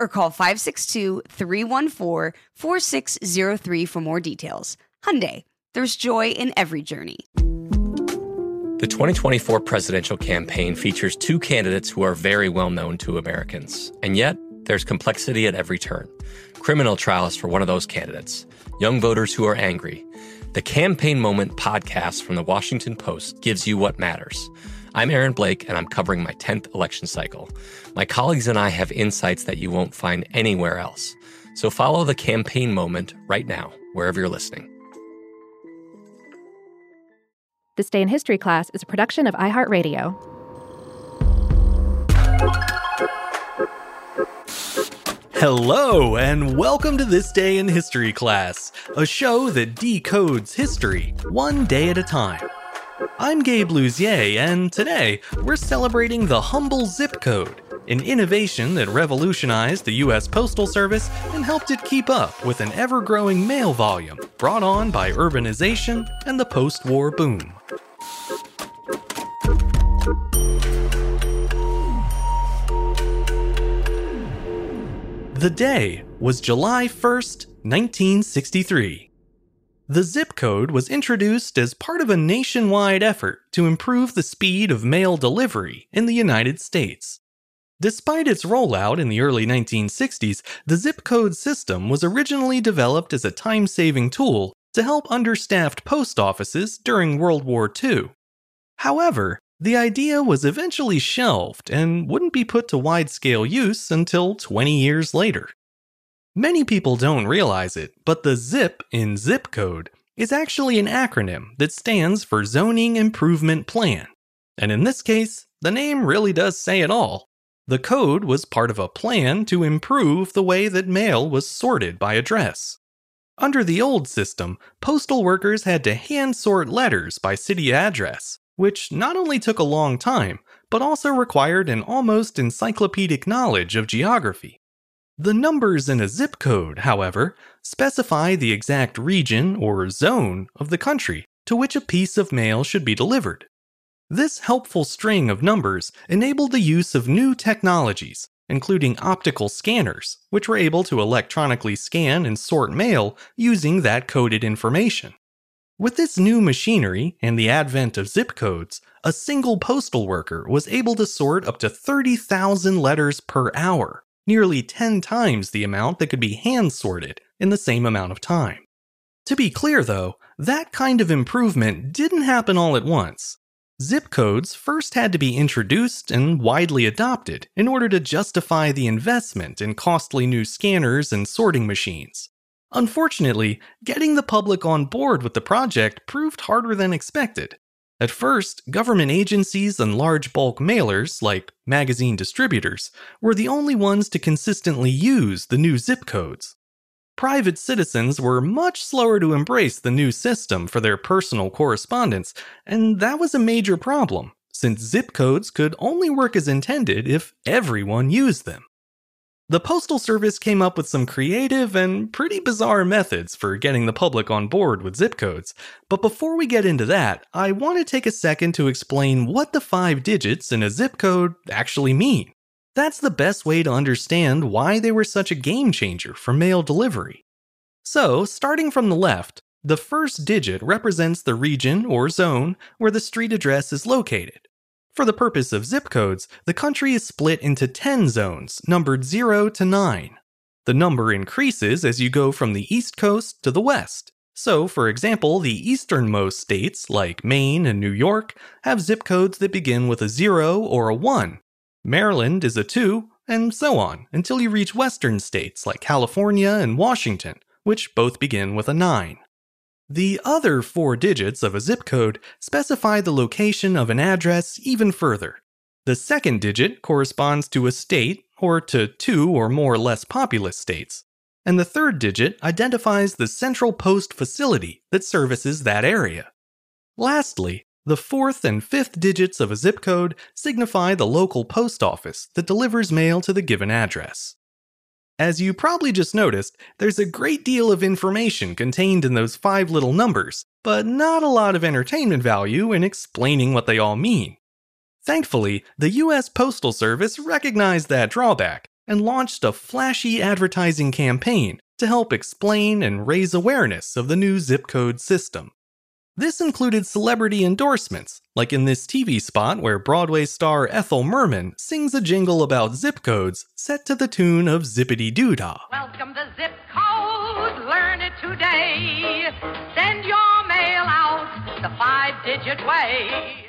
or call 562-314-4603 for more details. Hyundai, there's joy in every journey. The 2024 presidential campaign features two candidates who are very well known to Americans. And yet, there's complexity at every turn. Criminal trials for one of those candidates, young voters who are angry. The Campaign Moment podcast from the Washington Post gives you what matters. I'm Aaron Blake, and I'm covering my 10th election cycle. My colleagues and I have insights that you won't find anywhere else. So follow the campaign moment right now, wherever you're listening. This Day in History class is a production of iHeartRadio. Hello, and welcome to This Day in History class, a show that decodes history one day at a time. I'm Gabe Luzier, and today we're celebrating the Humble Zip Code, an innovation that revolutionized the US Postal Service and helped it keep up with an ever growing mail volume brought on by urbanization and the post war boom. The day was July 1st, 1963. The zip code was introduced as part of a nationwide effort to improve the speed of mail delivery in the United States. Despite its rollout in the early 1960s, the zip code system was originally developed as a time saving tool to help understaffed post offices during World War II. However, the idea was eventually shelved and wouldn't be put to wide scale use until 20 years later. Many people don't realize it, but the ZIP in zip code is actually an acronym that stands for Zoning Improvement Plan. And in this case, the name really does say it all. The code was part of a plan to improve the way that mail was sorted by address. Under the old system, postal workers had to hand sort letters by city address, which not only took a long time, but also required an almost encyclopedic knowledge of geography. The numbers in a zip code, however, specify the exact region or zone of the country to which a piece of mail should be delivered. This helpful string of numbers enabled the use of new technologies, including optical scanners, which were able to electronically scan and sort mail using that coded information. With this new machinery and the advent of zip codes, a single postal worker was able to sort up to 30,000 letters per hour, nearly 10 times the amount that could be hand sorted in the same amount of time. To be clear though, that kind of improvement didn't happen all at once. Zip codes first had to be introduced and widely adopted in order to justify the investment in costly new scanners and sorting machines. Unfortunately, getting the public on board with the project proved harder than expected, at first, government agencies and large bulk mailers, like magazine distributors, were the only ones to consistently use the new zip codes. Private citizens were much slower to embrace the new system for their personal correspondence, and that was a major problem, since zip codes could only work as intended if everyone used them. The Postal Service came up with some creative and pretty bizarre methods for getting the public on board with zip codes, but before we get into that, I want to take a second to explain what the five digits in a zip code actually mean. That's the best way to understand why they were such a game changer for mail delivery. So, starting from the left, the first digit represents the region or zone where the street address is located. For the purpose of zip codes, the country is split into 10 zones, numbered 0 to 9. The number increases as you go from the East Coast to the West. So, for example, the easternmost states, like Maine and New York, have zip codes that begin with a 0 or a 1. Maryland is a 2, and so on, until you reach western states like California and Washington, which both begin with a 9. The other four digits of a zip code specify the location of an address even further. The second digit corresponds to a state or to two or more less populous states. And the third digit identifies the central post facility that services that area. Lastly, the fourth and fifth digits of a zip code signify the local post office that delivers mail to the given address. As you probably just noticed, there's a great deal of information contained in those five little numbers, but not a lot of entertainment value in explaining what they all mean. Thankfully, the US Postal Service recognized that drawback and launched a flashy advertising campaign to help explain and raise awareness of the new zip code system. This included celebrity endorsements, like in this TV spot where Broadway star Ethel Merman sings a jingle about zip codes set to the tune of Zip-a-Dee-Doo-Dah. Welcome to Zip Code, learn it today. Send your mail out the five digit way.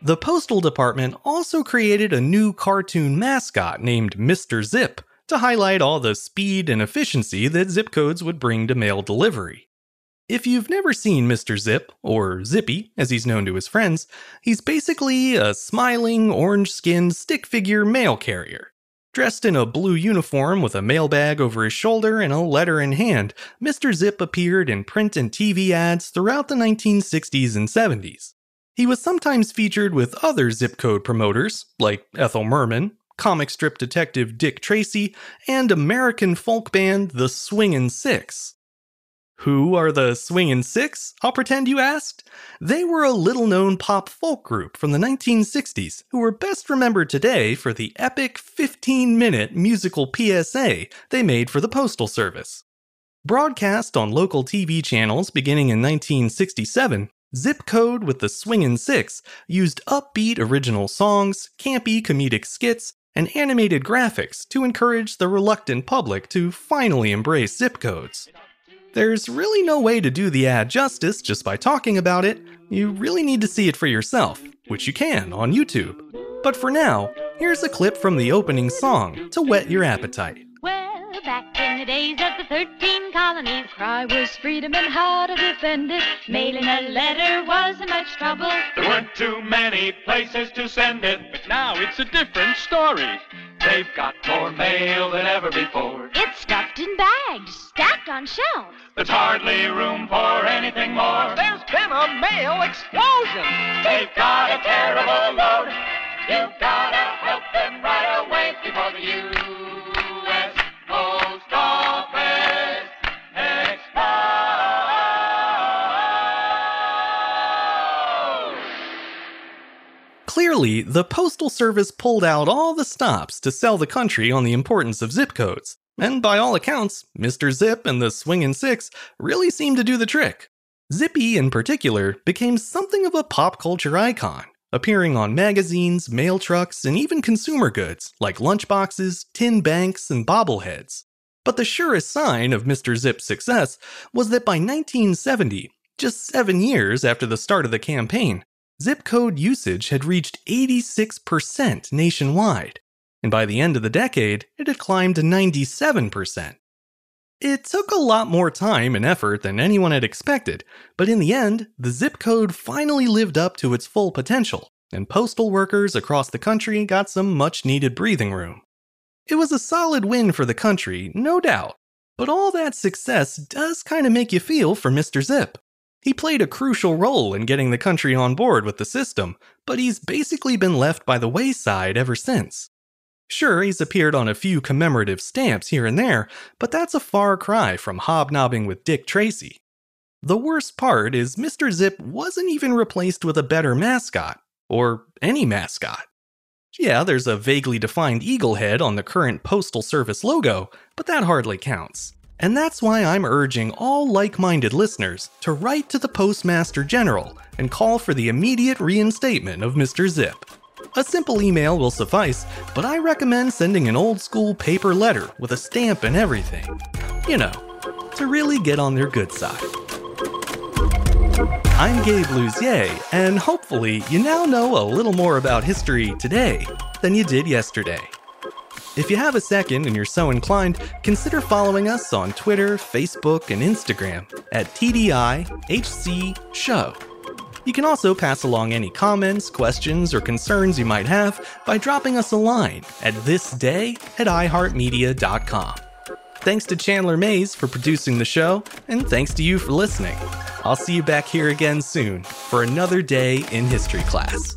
The Postal Department also created a new cartoon mascot named Mr. Zip to highlight all the speed and efficiency that zip codes would bring to mail delivery. If you've never seen Mr. Zip, or Zippy as he's known to his friends, he's basically a smiling, orange skinned stick figure mail carrier. Dressed in a blue uniform with a mailbag over his shoulder and a letter in hand, Mr. Zip appeared in print and TV ads throughout the 1960s and 70s. He was sometimes featured with other zip code promoters, like Ethel Merman, comic strip detective Dick Tracy, and American folk band The Swingin' Six. Who are the Swingin' Six? I'll pretend you asked. They were a little known pop folk group from the 1960s who are best remembered today for the epic 15 minute musical PSA they made for the Postal Service. Broadcast on local TV channels beginning in 1967, Zip Code with the Swingin' Six used upbeat original songs, campy comedic skits, and animated graphics to encourage the reluctant public to finally embrace zip codes. There's really no way to do the ad justice just by talking about it. You really need to see it for yourself, which you can on YouTube. But for now, here's a clip from the opening song to whet your appetite. Well, back in the days of the 13 colonies, cry was freedom and how to defend it. Mailing a letter wasn't much trouble. There weren't too many places to send it, but now it's a different story. They've got more mail than ever before. It's stuffed in bags, stacked on shelves. There's hardly room for anything more. There's been a mail explosion. They've got a terrible load. You've gotta help them right away before the U.S. Clearly, the Postal Service pulled out all the stops to sell the country on the importance of zip codes. And by all accounts, Mr. Zip and the Swingin' Six really seemed to do the trick. Zippy, in particular, became something of a pop culture icon, appearing on magazines, mail trucks, and even consumer goods like lunchboxes, tin banks, and bobbleheads. But the surest sign of Mr. Zip's success was that by 1970, just seven years after the start of the campaign, zip code usage had reached 86% nationwide, and by the end of the decade, it had climbed to 97%. It took a lot more time and effort than anyone had expected, but in the end, the zip code finally lived up to its full potential, and postal workers across the country got some much needed breathing room. It was a solid win for the country, no doubt, but all that success does kind of make you feel for Mr. Zip. He played a crucial role in getting the country on board with the system, but he's basically been left by the wayside ever since. Sure, he's appeared on a few commemorative stamps here and there, but that's a far cry from hobnobbing with Dick Tracy. The worst part is Mr. Zip wasn't even replaced with a better mascot, or any mascot. Yeah, there's a vaguely defined eagle head on the current Postal Service logo, but that hardly counts. And that's why I'm urging all like minded listeners to write to the Postmaster General and call for the immediate reinstatement of Mr. Zip. A simple email will suffice, but I recommend sending an old school paper letter with a stamp and everything. You know, to really get on their good side. I'm Gabe Luzier, and hopefully you now know a little more about history today than you did yesterday. If you have a second and you're so inclined, consider following us on Twitter, Facebook, and Instagram at TDIHC Show. You can also pass along any comments, questions, or concerns you might have by dropping us a line at thisday at iHeartMedia.com. Thanks to Chandler Mayes for producing the show, and thanks to you for listening. I'll see you back here again soon for another day in history class.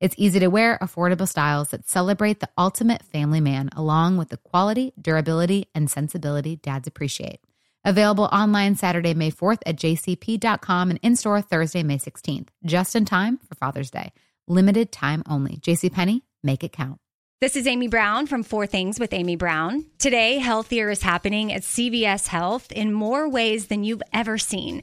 It's easy to wear, affordable styles that celebrate the ultimate family man, along with the quality, durability, and sensibility dads appreciate. Available online Saturday, May 4th at jcp.com and in store Thursday, May 16th, just in time for Father's Day. Limited time only. JCPenney, make it count. This is Amy Brown from Four Things with Amy Brown. Today, healthier is happening at CVS Health in more ways than you've ever seen.